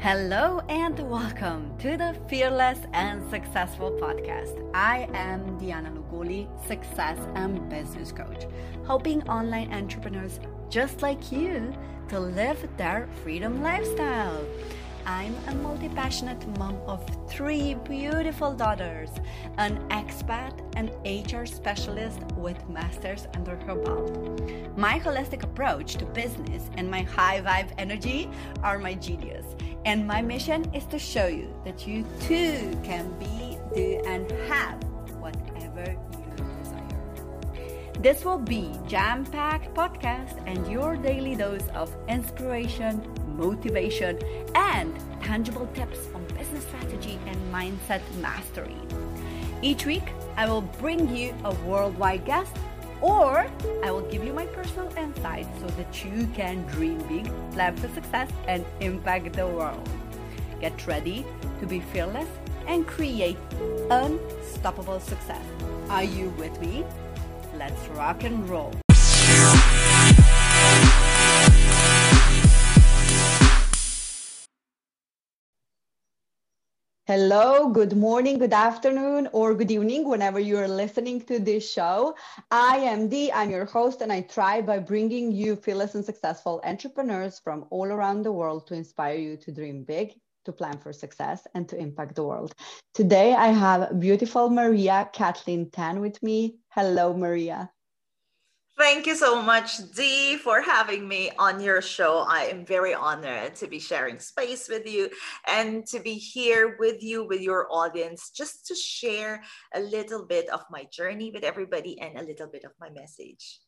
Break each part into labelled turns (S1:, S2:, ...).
S1: Hello and welcome to the Fearless and Successful podcast. I am Diana Lugoli, success and business coach, helping online entrepreneurs just like you to live their freedom lifestyle. I'm a multi passionate mom of three beautiful daughters, an expat, and HR specialist with masters under her belt. My holistic approach to business and my high vibe energy are my genius. And my mission is to show you that you too can be, do, and have whatever you desire. This will be jam-packed podcast and your daily dose of inspiration, motivation, and tangible tips on business strategy and mindset mastery. Each week, I will bring you a worldwide guest or I will give you my personal insights so that you can dream big, plan for success, and impact the world. Get ready to be fearless and create unstoppable success. Are you with me? Let's rock and roll. Hello, good morning, good afternoon, or good evening, whenever you are listening to this show. I am Dee, I'm your host, and I try by bringing you fearless and successful entrepreneurs from all around the world to inspire you to dream big, to plan for success, and to impact the world. Today, I have beautiful Maria Kathlyn Tan with me. Hello, Maria.
S2: Thank you so much, Dee, for having me on your show. I am very honored to be sharing space with you and to be here with you, with your audience, just to share a little bit of my journey with everybody and a little bit of my message.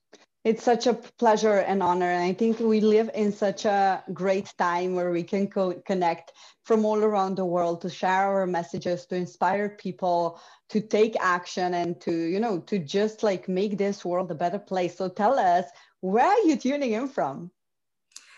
S1: It's such a pleasure and honor. And I think we live in such a great time where we can co- connect from all around the world to share our messages, to inspire people to take action and to, you know, to just like make this world a better place. So tell us, where are you tuning in from?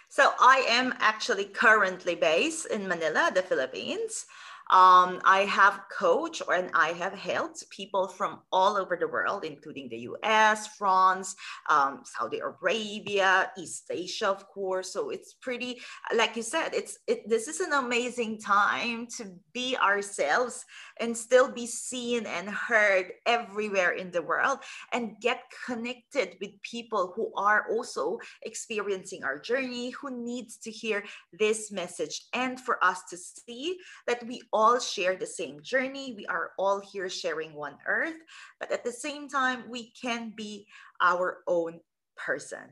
S2: So I am actually currently based in Manila, the Philippines. Um, I have coached and I have helped people from all over the world, including the US, France, um, Saudi Arabia, East Asia, of course. So it's pretty, like you said, it's it, this is an amazing time to be ourselves and still be seen and heard everywhere in the world and get connected with people who are also experiencing our journey, who needs to hear this message, and for us to see that we all all share the same journey. We are all here sharing one earth, but at the same time, we can be our own person.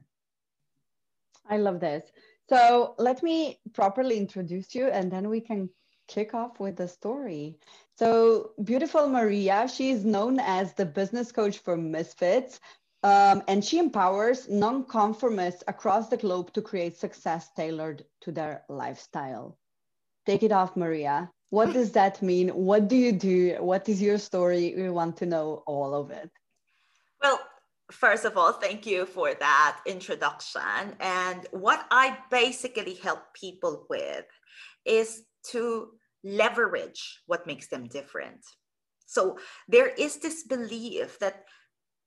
S1: I love this. So let me properly introduce you and then we can kick off with the story. So, beautiful Maria, she is known as the business coach for misfits, um, and she empowers nonconformists across the globe to create success tailored to their lifestyle. Take it off, Maria. What does that mean? What do you do? What is your story? We want to know all of it.
S2: Well, first of all, thank you for that introduction. And what I basically help people with is to leverage what makes them different. So there is this belief that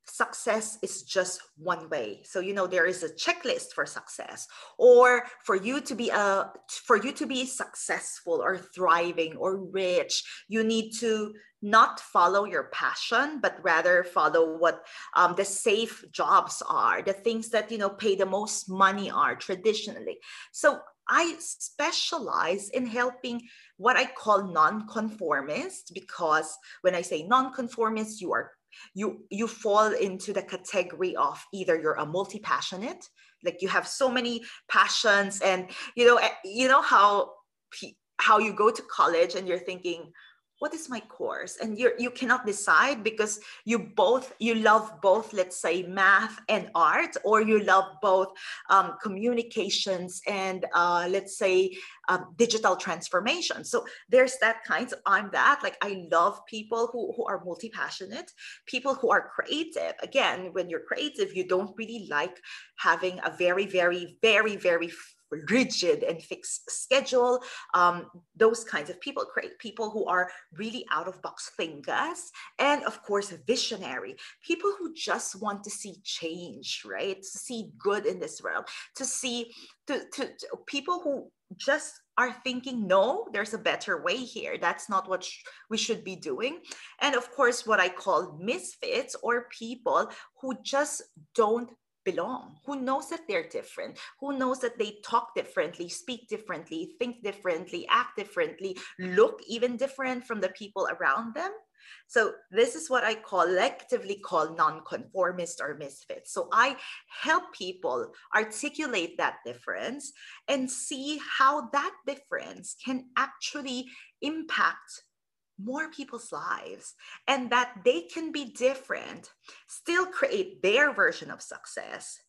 S2: success is just one way. So you know there is a checklist for success or for you to be a for you to be successful or thriving or rich you need to not follow your passion but rather follow what um, the safe jobs are the things that you know pay the most money are traditionally. So i specialize in helping what i call non-conformists because when i say non-conformist you are you you fall into the category of either you're a multi-passionate like you have so many passions and you know eh, you know how how you go to college and you're thinking what is my course? And you you cannot decide because you both you love both let's say math and art or you love both um, communications and uh, let's say um, digital transformation. So there's that kind of i'm that like i love people who, who are multi-passionate people who are creative. Again when you're creative you don't really like having a very very very very rigid and fixed schedule. Um, those kinds of people, create people who are really out of box thinkers, and of course, visionary people who just want to see change, right? To see good in this world, to see to, to, to people who just are thinking no there's a better way here that's not what sh- we should be doing and of course what i call misfits or people who just don't belong. Who knows that they're different? Who knows that they talk differently speak differently think differently act differently look even different from the people around them? So this is what I collectively call nonconformist or misfit. So I help people articulate that difference and see how that difference can actually impact more people's lives and that they can be different, still create their version of success,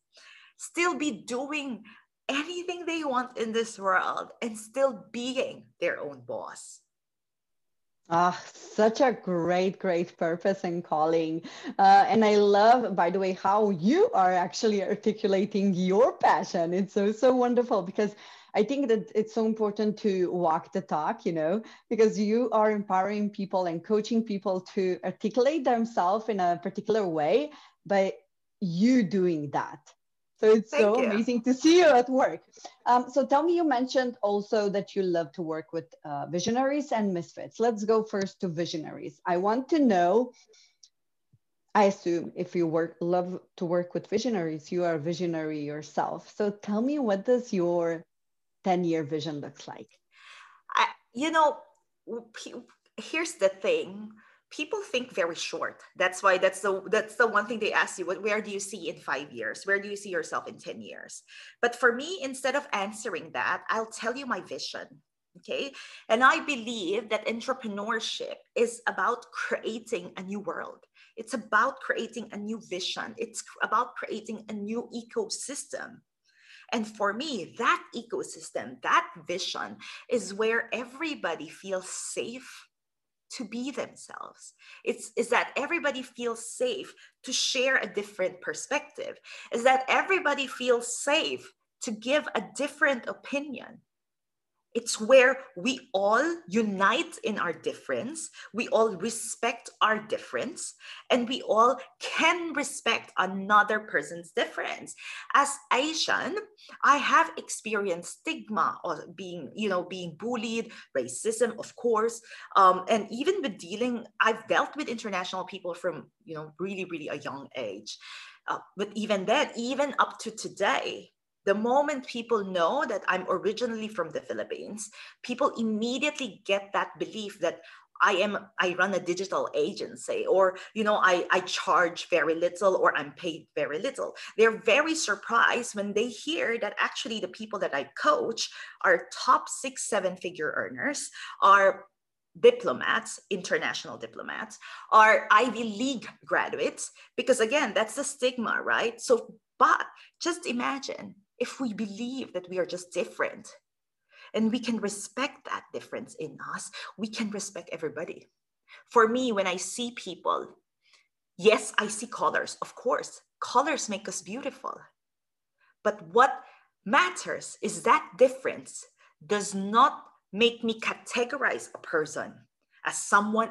S2: still be doing anything they want in this world and still being their own boss.
S1: Ah, such a great, great purpose and calling. Uh, and I love, by the way, how you are actually articulating your passion. It's so, so wonderful because I think that it's so important to walk the talk, you know, because you are empowering people and coaching people to articulate themselves in a particular way by you doing that. So it's Thank so you. amazing to see you at work. Um, so tell me, you mentioned also that you love to work with uh, visionaries and misfits. Let's go first to visionaries. I want to know. I assume if you work love to work with visionaries, you are a visionary yourself. So tell me, what does your 10 year vision looks like?
S2: I, you know, here's the thing. People think very short. That's why that's the that's the one thing they ask you where do you see in five years? Where do you see yourself in 10 years? But for me instead of answering that i'll tell you my vision okay? And i believe that entrepreneurship is about creating a new world. It's about creating a new vision. It's about creating a new ecosystem and for me, that ecosystem, that vision is where everybody feels safe to be themselves. It's is that everybody feels safe to share a different perspective. Is that everybody feels safe to give a different opinion. It's where we all unite in our difference, we all respect our difference, and we all can respect another person's difference. As Asian, I have experienced stigma or being, you know, being bullied, racism, of course, um, and even with dealing, I've dealt with international people from, you know, really, really a young age. Uh, but even then, even up to today, the moment people know that I'm originally from the Philippines, people immediately get that belief that I am I run a digital agency or you know I I charge very little or I'm paid very little. They're very surprised when they hear that actually the people that I coach are top 6 7 figure earners are diplomats, international diplomats, are Ivy League graduates because again that's the stigma, right? So but just imagine if we believe that we are just different and we can respect that difference in us, we can respect everybody. For me, when I see people, yes, I see colors, of course. Colors make us beautiful. But what matters is that difference does not make me categorize a person as someone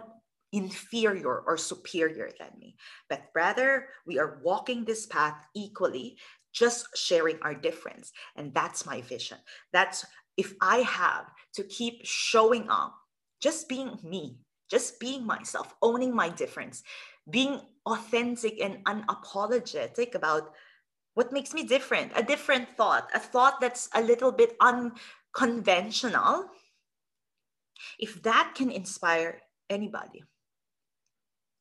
S2: inferior or superior than me, but rather we are walking this path equally just sharing our difference. And that's my vision. That's if I have to keep showing up, just being me, just being myself, owning my difference, being authentic and unapologetic about what makes me different, a different thought, a thought that's a little bit unconventional. If that can inspire anybody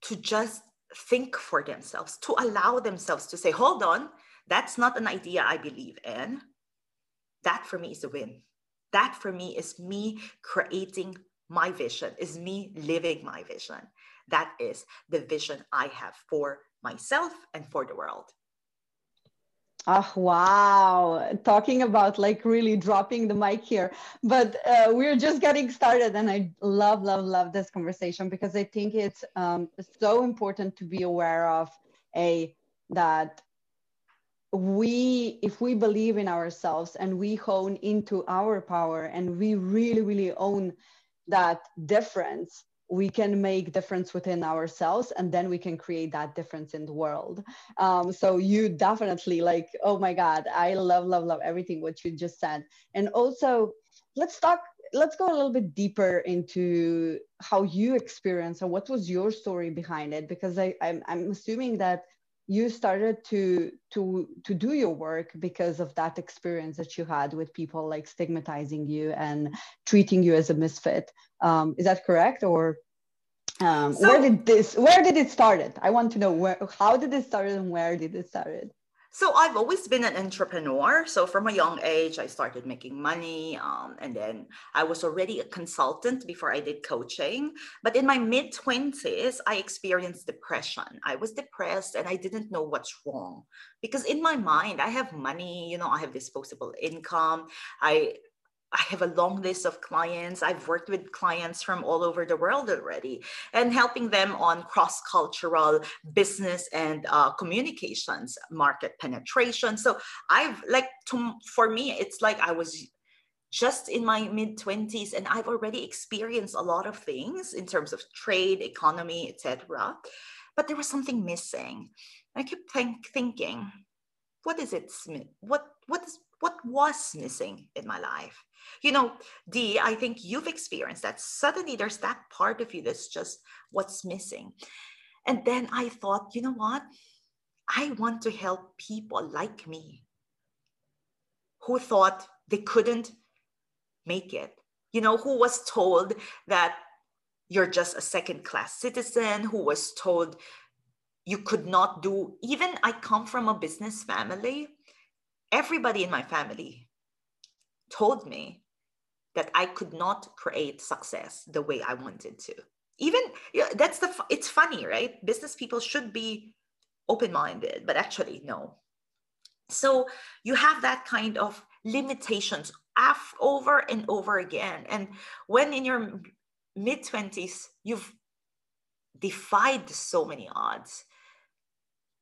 S2: to just think for themselves, to allow themselves to say, hold on, that's not an idea I believe in. That for me is a win. That for me is me creating my vision, is me living my vision. That is the vision I have for myself and for the world.
S1: Oh, wow. Talking about like really dropping the mic here. But uh, we're just getting started. And I love, love, love this conversation because I think it's um, so important to be aware of a that we if we believe in ourselves and we hone into our power and we really really own that difference we can make difference within ourselves and then we can create that difference in the world. Um, so you definitely like oh my god i love love love everything what you just said. And also let's talk let's go a little bit deeper into how you experience and what was your story behind it? Because I, I'm, I'm assuming that you started to to to do your work because of that experience that you had with people like stigmatizing you and treating you as a misfit. Um, is that correct? Or um, so, where did this where did it started? I want to know where how did it start and where did it started
S2: so I've always been an entrepreneur. So from a young age, I started making money. Um, and then I was already a consultant before I did coaching. But in my mid 20s, I experienced depression. I was depressed and I didn't know what's wrong. Because in my mind, I have money, you know, I have disposable income. I I have a long list of clients. I've worked with clients from all over the world already and helping them on cross cultural business and uh, communications, market penetration. So I've like, to, for me, it's like I was just in my mid 20s and I've already experienced a lot of things in terms of trade, economy, etc. But there was something missing. I kept think, thinking, what is it? What what is what was missing in my life? You know, Dee, I think you've experienced that. Suddenly there's that part of you that's just what's missing. And then I thought, you know what? I want to help people like me who thought they couldn't make it, you know, who was told that you're just a second class citizen, who was told you could not do, even I come from a business family. Everybody in my family told me that I could not create success the way I wanted to. Even yeah, that's the it's funny, right? Business people should be open-minded, but actually no. So you have that kind of limitations af- over and over again. And when in your mid 20s, you've defied so many odds,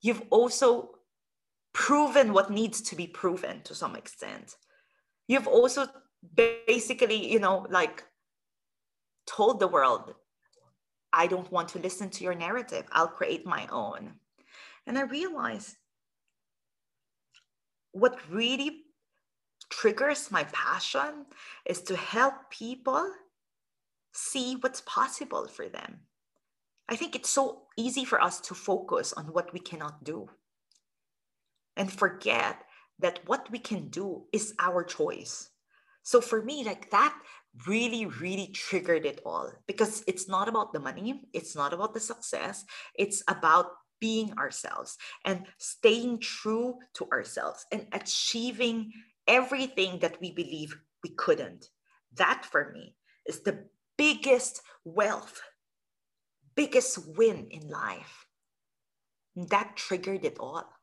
S2: you've also proven what needs to be proven to some extent you've also basically you know like told the world i don't want to listen to your narrative. I'll create my own. And i realized what really triggers my passion is to help people see what's possible for them. I think it's so easy for us to focus on what we cannot do and forget that what we can do is our choice. So for me, like that really, really triggered it all because it's not about the money, it's not about the success, it's about being ourselves and staying true to ourselves and achieving everything that we believe we couldn't. That for me is the biggest wealth, biggest win in life. that triggered it all.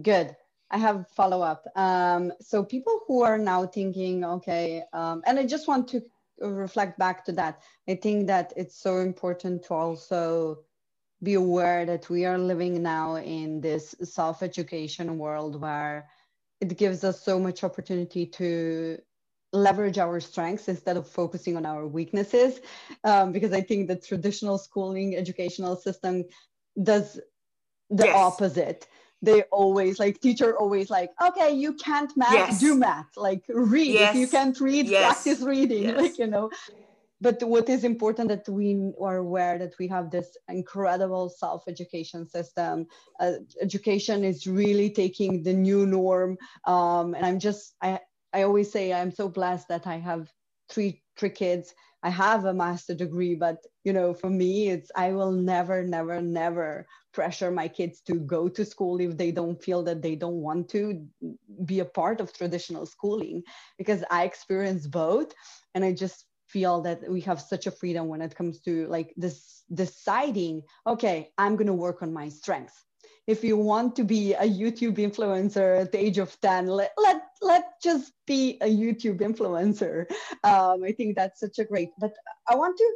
S1: Good. I have follow up. Um, so people who are now thinking, okay, um, and I just want to reflect back to that. I think that it's so important to also be aware that we are living now in this self-education world where it gives us so much opportunity to leverage our strengths instead of focusing on our weaknesses um, because i think the traditional schooling educational system does the yes. opposite they always like teacher always like okay you can't math yes. do math like read yes. if you can't read yes. practice reading like you know but what is important that we are aware that we have this incredible self-education system uh, education is really taking the new norm um, and i'm just i i always say i'm so blessed that i have three three kids i have a master degree but you know for me it's i will never never never pressure my kids to go to school if they don't feel that they don't want to be a part of traditional schooling because i experience both and i just feel that we have such a freedom when it comes to like this deciding okay i'm to work on my strengths if you want to be a youtube influencer at the age of 10 let let, let just be a youtube influencer um, i think that's such a great but i want to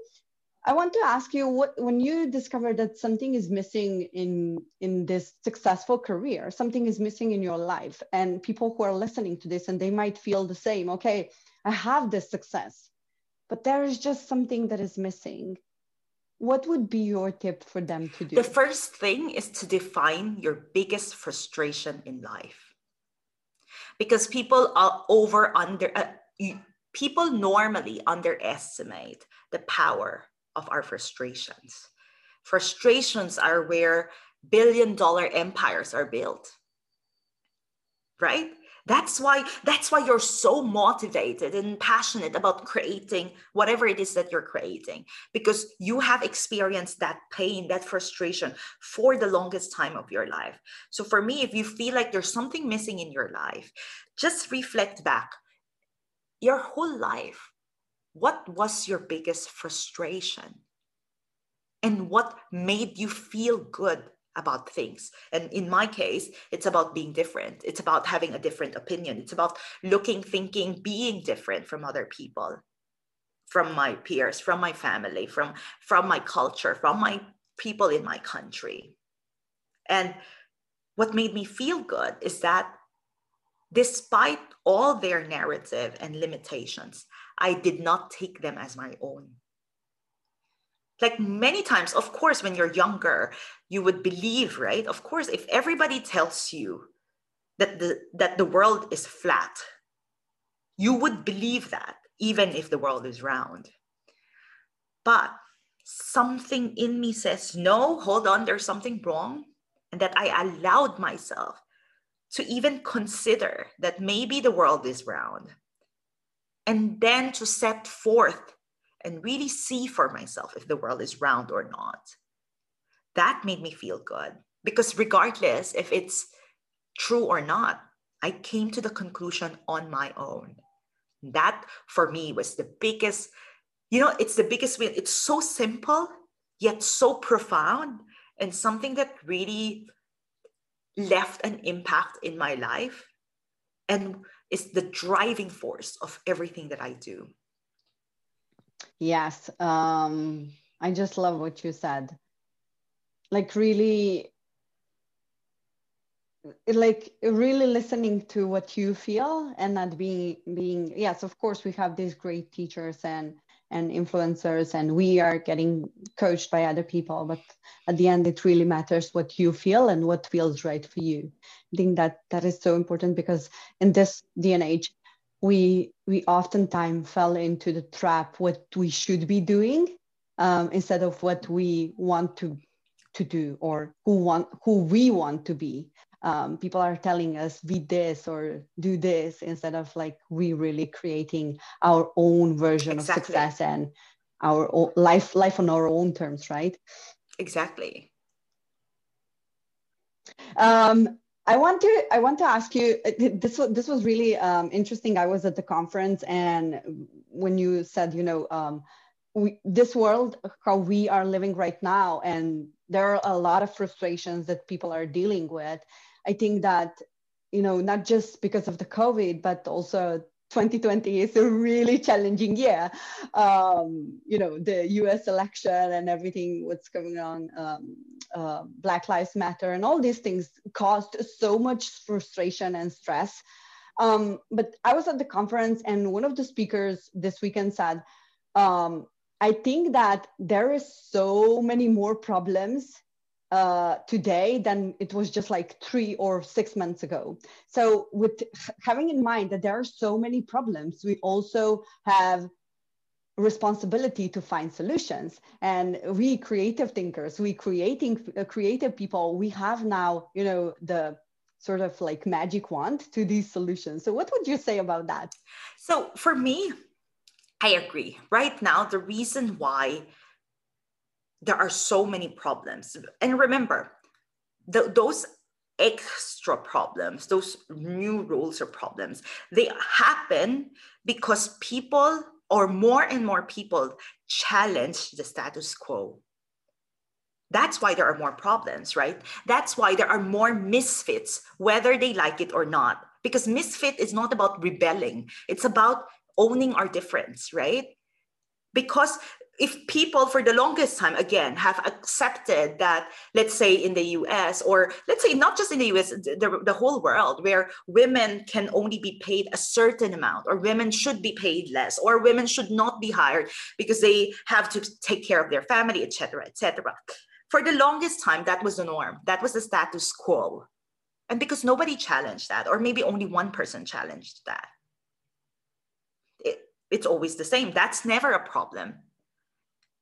S1: I want to ask you what when you discover that something is missing in in this successful career, something is missing in your life, and people who are listening to this and they might feel the same. Okay, I have this success, but there is just something that is missing. What would be your tip for them to do?
S2: The first thing is to define your biggest frustration in life, because people are over under. Uh, people normally underestimate the power of our frustrations. Frustrations are where billion dollar empires are built. Right? That's why that's why you're so motivated and passionate about creating whatever it is that you're creating because you have experienced that pain, that frustration for the longest time of your life. So for me, if you feel like there's something missing in your life, just reflect back. Your whole life, what was your biggest frustration? And what made you feel good about things. And in my case, it's about being different. It's about having a different opinion. It's about looking, thinking, being different from other people, from my peers, from my family, from, from my culture, from my people in my country. And what made me feel good is that despite all their narrative and limitations, I did not take them as my own like many times of course when you're younger you would believe right? Of course if everybody tells you that the that the world is flat you would believe that even if the world is round. But something in me says no hold on there's something wrong and that i allowed myself to even consider that maybe the world is round. And then to set forth and really see for myself if the world is round or not. That made me feel good because, regardless if it's true or not, I came to the conclusion on my own. That for me was the biggest, you know, it's the biggest win. It's so simple, yet so profound, and something that really left an impact in my life and is the driving force of everything that I do.
S1: Yes. Um, I just love what you said. Like, really, like really listening to what you feel and not being being yes of course we have these great teachers and and influencers and we are getting coached by other people but at the end it really matters what you feel and what feels right for you i think that that is so important because in this day and age we we oftentimes fell into the trap what we should be doing um, instead of what we want to to do or who want who we want to be. Um, people are telling us be this or do this instead of like we really creating our own version exactly. of success and our own life life on our own terms right?
S2: Exactly.
S1: Um, I want to I want to ask you uh, this was this was really um, interesting. I was at the conference and when you said you know um, we, this world how we are living right now and there are a lot of frustrations that people are dealing with. I think that you know not just because of the COVID but also 2020 is a really challenging year. Um, you know, the US election and everything, what's going on, um, uh, Black Lives Matter, and all these things caused so much frustration and stress. Um, but I was at the conference, and one of the speakers this weekend said, um, I think that there is so many more problems uh, today than it was just like three or six months ago. So, with having in mind that there are so many problems, we also have responsibility to find solutions. And we creative thinkers we creating uh, creative people we have now you know the sort of like magic wand to these solutions. So what would you say about that?
S2: So for me i agree. Right now the reason why there are so many problems. And remember, the, those extra problems, those new rules or problems, they happen because people or more and more people challenge the status quo. That's why there are more problems, right? That's why there are more misfits, whether they like it or not. Because misfit is not about rebelling, it's about owning our difference, right? Because if people for the longest time again have accepted that let's say in the us or let's say not just in the us the, the whole world where women can only be paid a certain amount or women should be paid less or women should not be hired because they have to take care of their family etc etc for the longest time that was the norm that was the status quo and because nobody challenged that or maybe only one person challenged that it's always the same. That's never a problem.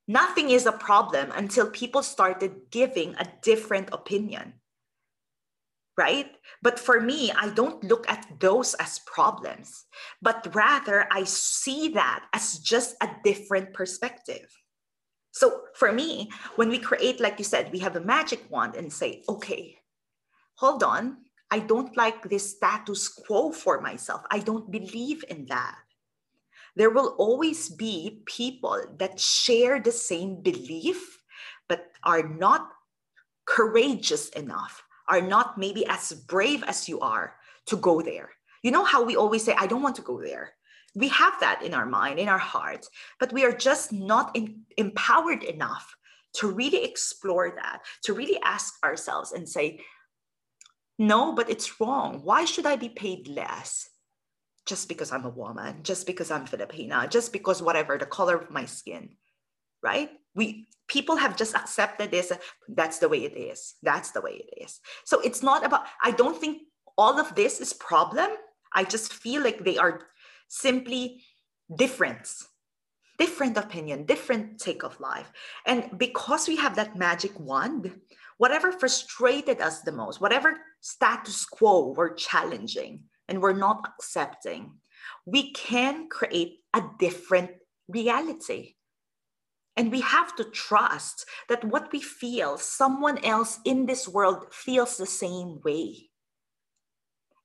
S2: Nothing is a problem until people started giving a different opinion. Right? But for me, I don't look at those as problems, but rather I see that as just a different perspective. So for me, when we create, like you said, we have a magic wand and say, okay, hold on, I don't like this status quo for myself. I don't believe in that there will always be people that share the same belief, but are not courageous enough, are not maybe as brave as you are to go there. You know how we always say, I don't want to go there. We have that in our mind, in our heart, but we are just not in, empowered enough to really explore that, to really ask ourselves and say, no, but it's wrong. Why should I be paid less? Just because I'm a woman, just because I'm Filipina, just because whatever the color of my skin, right? We people have just accepted this. That's the way it is. That's the way it is. So it's not about. I don't think all of this is problem. I just feel like they are simply difference, different opinion, different take of life, and because we have that magic wand, whatever frustrated us the most, whatever status quo we're challenging and we're not accepting, we can create a different reality. And we have to trust that what we feel, someone else in this world feels the same way.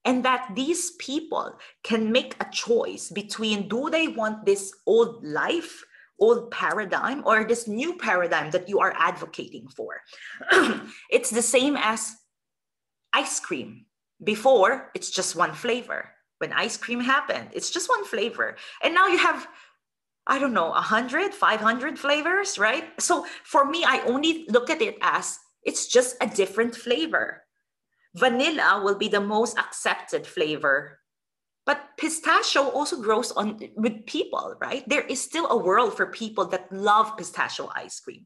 S2: And that these people can make a choice between do they want this old life, old paradigm, or this new paradigm that you are advocating for? it's the same as ice cream before, it's just one flavor. When ice cream happened, it's just one flavor. And now you have, I don't know, 100, 500 flavors, right? So for me, I only look at it as it's just a different flavor. Vanilla will be the most accepted flavor. But pistachio also grows on with people, right? There is still a world for people that love pistachio ice cream.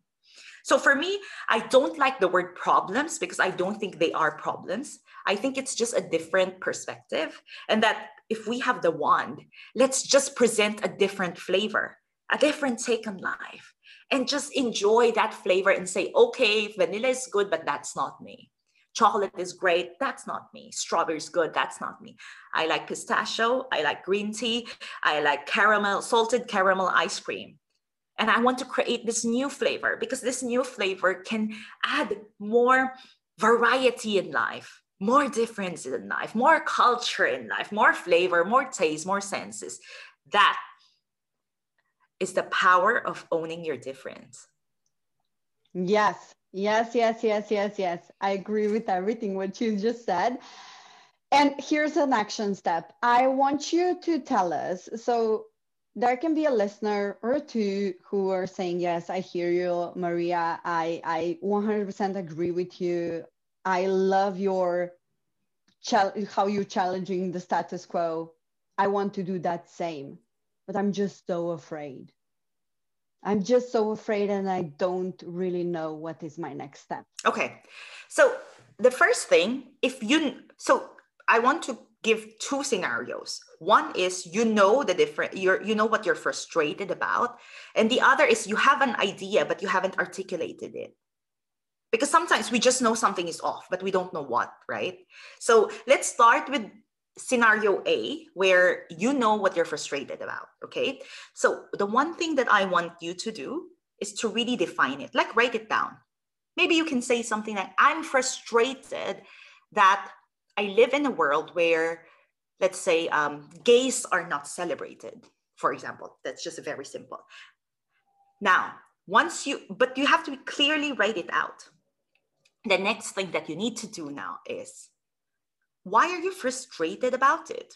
S2: So for me, I don't like the word problems because I don't think they are problems. I think it's just a different perspective. And that if we have the wand, let's just present a different flavor, a different take on life, and just enjoy that flavor and say, okay, vanilla is good, but that's not me. Chocolate is great, that's not me. Strawberry is good, that's not me. I like pistachio, I like green tea, I like caramel, salted caramel ice cream. And I want to create this new flavor because this new flavor can add more variety in life more difference in life, more culture in life, more flavor, more taste, more senses. That is the power of owning your difference.
S3: Yes, yes, yes, yes, yes, yes. I agree with everything what you just said. And here's an action step. I want you to tell us. So there can be a listener or two who are saying, Yes, I hear you, Maria. I, I 100% agree with you. I love your how you're challenging the status quo. I want to do that same, but I'm just so afraid. I'm just so afraid and I don't really know what is my next step.
S2: Okay. So the first thing, if you so I want to give two scenarios. One is you know the different you're you know what you're frustrated about and the other is you have an idea but you haven't articulated it. Because sometimes we just know something is off but we don't know what right? So let's start with scenario a where you know what you're frustrated about okay? So the one thing that i want you to do is to really define it like write it down. Maybe you can say something like i'm frustrated that i live in a world where let's say um, gays are not celebrated for example that's just very simple now once you but you have to clearly write it out the next thing that you need to do now is why are you frustrated about it?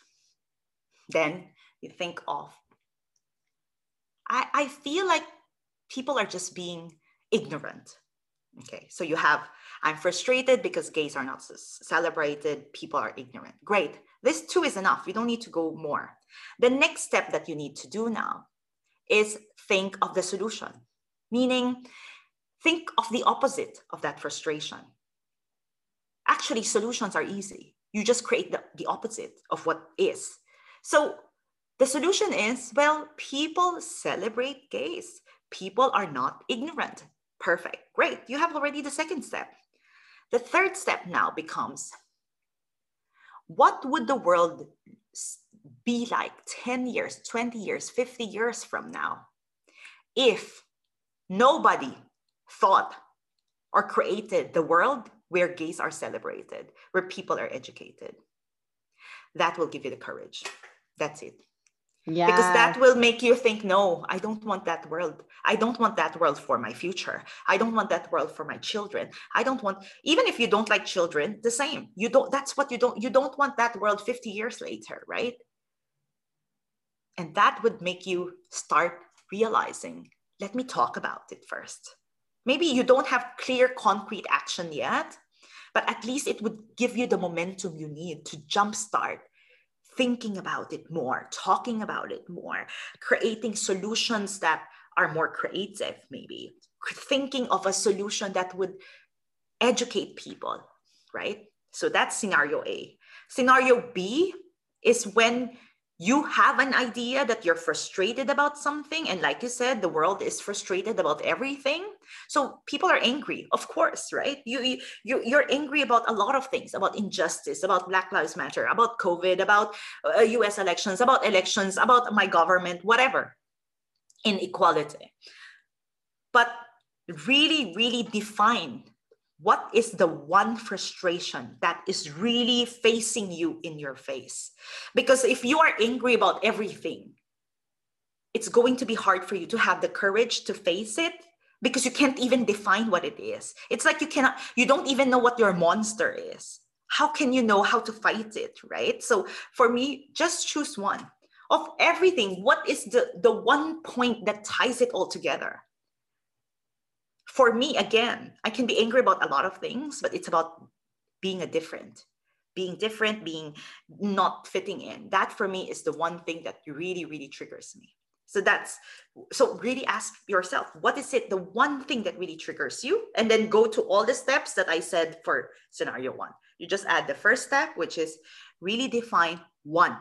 S2: Then you think of, I, I feel like people are just being ignorant. Okay, so you have, I'm frustrated because gays are not celebrated, people are ignorant. Great, this too is enough. You don't need to go more. The next step that you need to do now is think of the solution, meaning Think of the opposite of that frustration. Actually, solutions are easy. You just create the, the opposite of what is. So The solution is well, people celebrate gays. People are not ignorant. Perfect. Great. You have already the second step. The third step now becomes what would the world be like 10 years, 20 years, 50 years from now if nobody thought or created the world where gays are celebrated, where people are educated? That will give you the courage. That's it. Yeah. Because that will make you think, no, I don't want that world. I don't want that world for my future. I don't want that world for my children. I don't want, even if you don't like children, the same. You don't, that's what you don't, you don't want that world 50 years later, right? And that would make you start realizing, let me talk about it first. Maybe you don't have clear, concrete action yet, but at least it would give you the momentum you need to jumpstart thinking about it more, talking about it more, creating solutions that are more creative, maybe thinking of a solution that would educate people, right? So that's scenario A. Scenario B is when you have an idea that you're frustrated about something and like you said the world is frustrated about everything. So people are angry of course right? You, you you're angry about a lot of things about injustice about black lives matter about covid about uh, us elections about elections about my government whatever. Inequality. But really really define what is the one frustration that is really facing you in your face? Because if you are angry about everything, it's going to be hard for you to have the courage to face it because you can't even define what it is. It's like you cannot, you don't even know what your monster is. How can you know how to fight it, right? So for me, just choose one. Of everything, what is the, the one point that ties it all together? For me, again, I can be angry about a lot of things, but it's about being a different, being different, being not fitting in. That for me is the one thing that really, really triggers me. So that's so really ask yourself, what is it, the one thing that really triggers you? And then go to all the steps that I said for scenario one. You just add the first step, which is really define one.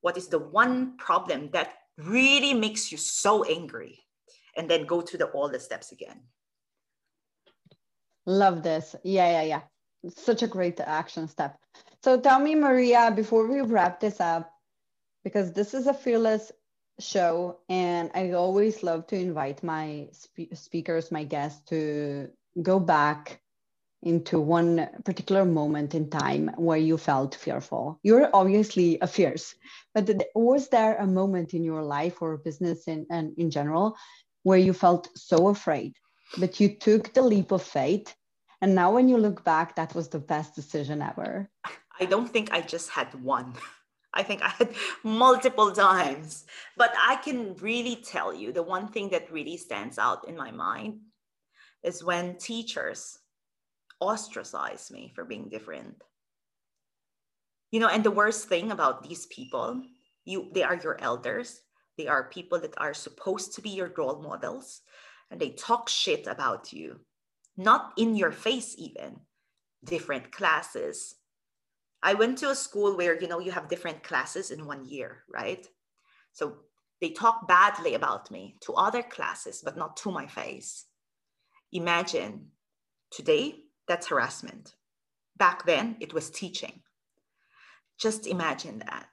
S2: What is the one problem that really makes you so angry? And then go to the all the steps again.
S3: Love this. Yeah, yeah, yeah. Such a great action step. So tell me, Maria, before we wrap this up, because this is a fearless show, and I always love to invite my spe- speakers, my guests, to go back into one particular moment in time where you felt fearful. You're obviously a fierce, but was there a moment in your life or business in, and in general where you felt so afraid but you took the leap of faith. And now, when you look back, that was the best decision ever.
S2: I don't think I just had one. I think I had multiple times. But I can really tell you the one thing that really stands out in my mind is when teachers ostracize me for being different. You know, and the worst thing about these people, you they are your elders. They are people that are supposed to be your role models and they talk shit about you, not in your face, even different classes. I went to a school where you know you have different classes in one year, right? So they talk badly about me to other classes, but not to my face. Imagine today, that's harassment. Back then, it was teaching. Just imagine that.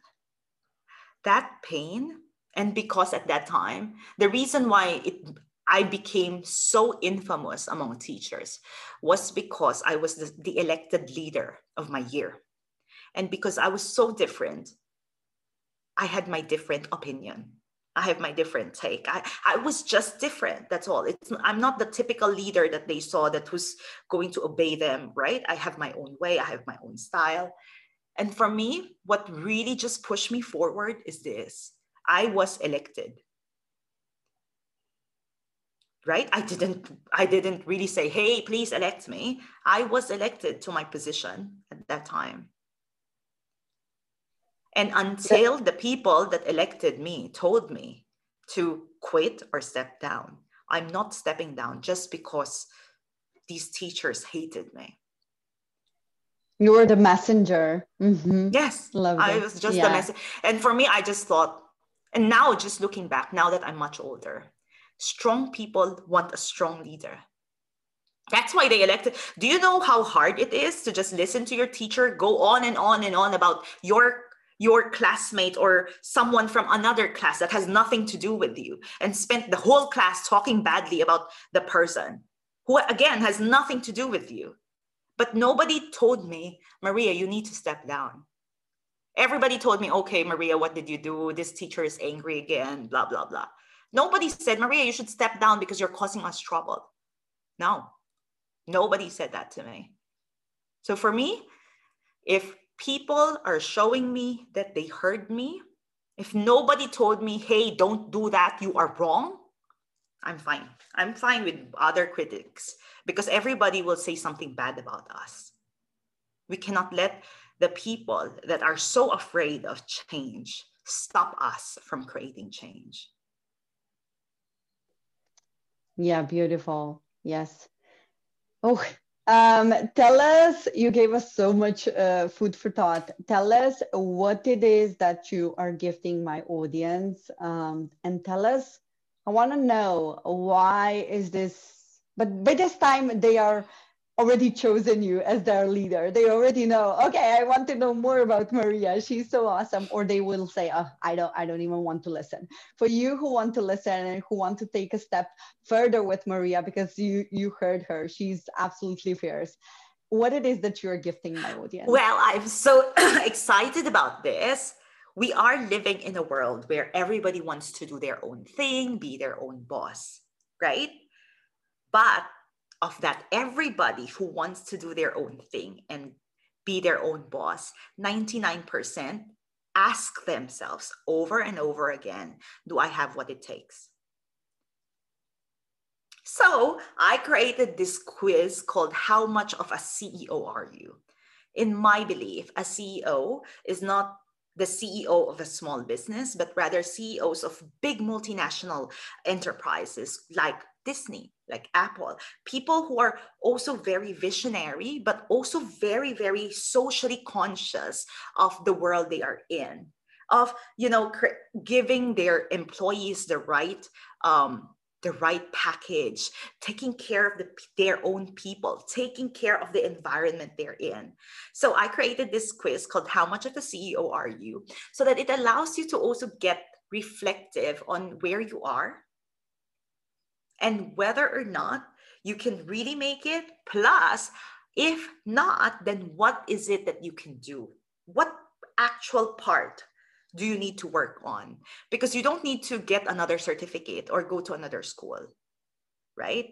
S2: That pain, and because at that time, the reason why it I became so infamous among teachers was because I was the, the, elected leader of my year. And because I was so different, I had my different opinion. I have my different take. I, I was just different. That's all. It's, I'm not the typical leader that they saw that was going to obey them, right? I have my own way, I have my own style. And for me, what really just pushed me forward is this I was elected right? I didn't i didn't really say hey please elect me. I was elected to my position at that time. And until the people that elected me told me to quit or step down. I'm not stepping down just because these teachers hated me.
S3: You were the messenger. Mm-hmm.
S2: yes Love i was just yeah. the messenger. And for me i just thought And now, just looking back, now that I'm much older, strong people want a strong leader. That's why they elected. Do you know how hard it is to just listen to your teacher go on and on and on about your your classmate or someone from another class that has nothing to do with you and spent the whole class talking badly about the person who again has nothing to do with you but nobody told me maria you need to step down everybody told me okay maria what did you do this teacher is angry again blah blah blah nobody said maria you should step down because you're causing us trouble no nobody said that to me so for me if people are showing me that they heard me, if nobody told me, hey, don't do that, you are wrong, I'm fine. I'm fine with other critics because everybody will say something bad about us. We cannot let the people that are so afraid of change stop us from creating change.
S1: Yeah, beautiful. Yes. Oh, um, tell us, you gave us so much uh, food for thought. Tell us what it is that you are gifting my audience. Um, and tell us, I want to know why is this, but by this time they are already chosen you as their leader. They already know, okay, I want to know more about Maria. She's so awesome. Or they will say, oh, I don't, I don't even want to listen. For you who want to listen and who want to take a step further with Maria because you you heard her, she's absolutely fierce. What it is that you're gifting my audience?
S2: Well, I'm so excited about this. We are living in a world where everybody wants to do their own thing, be their own boss, right? But of that everybody who wants to do their own thing and be their own boss 99% ask themselves over and over again do i have what it takes? So i created this quiz called how much of a ceo are you? In my belief a ceo is not the CEO of a small business, but rather CEOs of big multinational enterprises like Disney, like Apple, people who are also very visionary, but also very, very socially conscious of the world they are in, of, you know, giving their employees the right um, the right package, taking care of the, their own people, taking care of the environment they're in. So I created this quiz called How Much of a CEO Are You? So that it allows you to also get reflective on where you are and whether or not you can really make it. Plus, if not, then what is it that you can do? What actual part do you need to work on? Because you don't need to get another certificate or go to another school, right?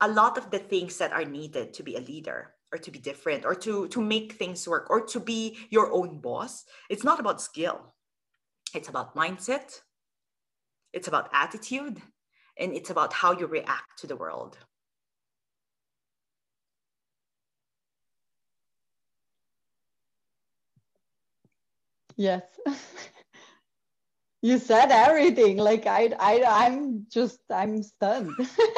S2: A lot of the things that are needed to be a leader or to be different or to, to make things work or to be your own boss, it's not about skill. It's about mindset, it's about attitude, and it's about how you react to the world.
S1: Yes. you said everything. Like i i i'm just i'm stunned.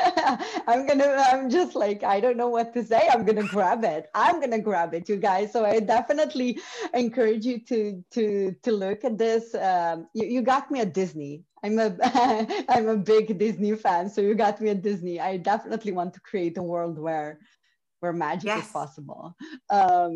S1: I'm gonna i'm just like i don't know what to say. I'm gonna grab it. I'm gonna grab it you guys. So i definitely encourage you to to to look at this. Um, you, you got me at disney i'm a i'm a big disney fan so you got me at disney i definitely want to create a world where where magic yes. is possible um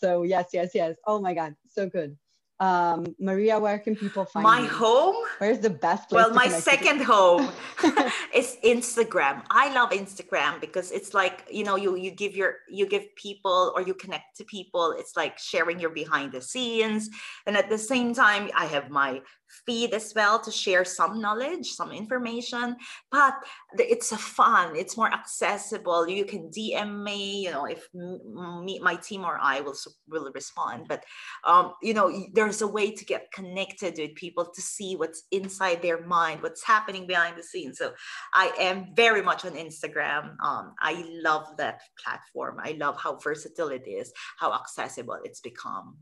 S1: so yes yes yes oh my god so good um, Maria, where can people find
S2: my
S1: you?
S2: home?
S1: Where's the best place?
S2: Well, my second home is Instagram. I love Instagram because it's like you know you you give your you give people or you connect to people. It's like sharing your behind the scenes, and at the same time, I have my feed as well to share some knowledge, some information, but it's a fun, it's more accessible. You can DM me, you know, if me, my team or I will, will respond. But, um, you know, there's a way to get connected with people to see what's inside their mind, what's happening behind the scenes. So I am very much on Instagram. Um, I love that platform. I love how versatile it is, how accessible it's become.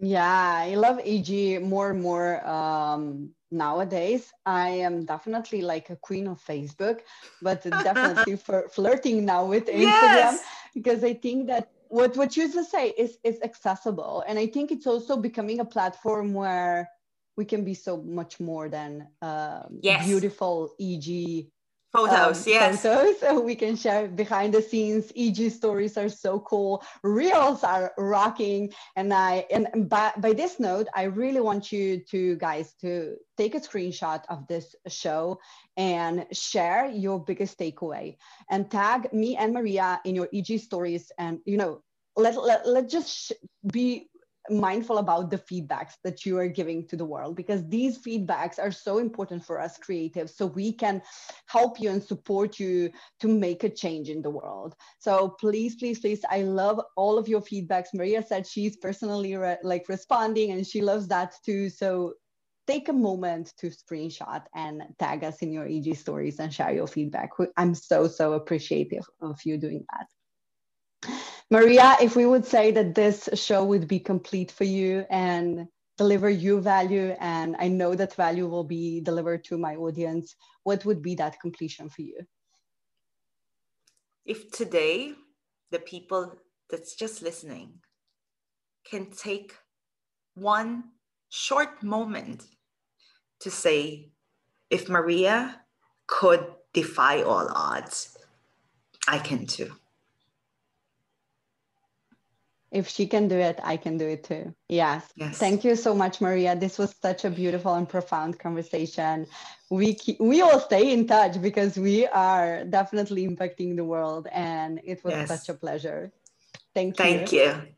S1: Yeah, I love IG more and more um, nowadays. I am definitely like a queen of Facebook, but definitely for flirting now with Instagram yes! because I think that what what you just say is is accessible, and I think it's also becoming a platform where we can be so much more than um,
S2: Yes.
S1: beautiful EG
S2: Photos,
S1: um,
S2: yes.
S1: photos so we can share behind the scenes. Eg stories are so cool. Reels are rocking. And i and by, by this note i really want you to guys to take a screenshot of this show and share your biggest takeaway and tag me and maria in your eg stories. And you know let, let, let just sh- be mindful about the feedbacks that you are giving to the world because these feedbacks are so important for us creatives so we can help you and support you to make a change in the world. So please please please i love all of your feedbacks. Maria said she's personally re- like responding and she loves that too. So take a moment to screenshot and tag us in your eg stories and share your feedback. I'm so so appreciative of you doing that Maria, if we would say that this show would be complete for you and deliver you value, and I know that value will be delivered to my audience, what would be that completion for you?
S2: If today the people that's just listening can take one short moment to say, if Maria could defy all odds, I can too.
S1: If she can do it, I can do it too. Yes.
S2: Yes.
S1: Thank you so much, Maria. This was such a beautiful and profound conversation. We keep, we will stay in touch because we are definitely impacting the world, and it was
S2: Yes.
S1: such a pleasure. Thank you.
S2: Thank you.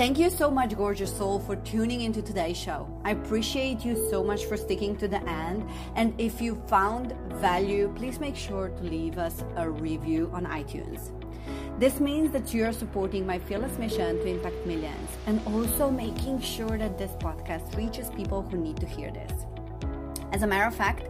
S4: Thank you so much, gorgeous soul, for tuning into today's show. I appreciate you so much for sticking to the end. And if you found value, please make sure to leave us a review on iTunes. This means that you are supporting my fearless mission to impact millions and also making sure that this podcast reaches people who need to hear this. As a matter of fact,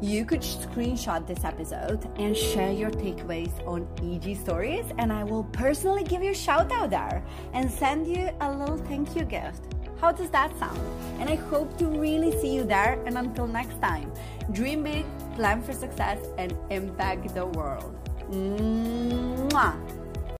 S4: you could screenshot this episode and share your takeaways on EG Stories, and I will personally give you a shout out there and send you a little thank you gift. How does that sound? And I hope to really see you there. And until next time, dream big, plan for success, and impact the world. Mwah!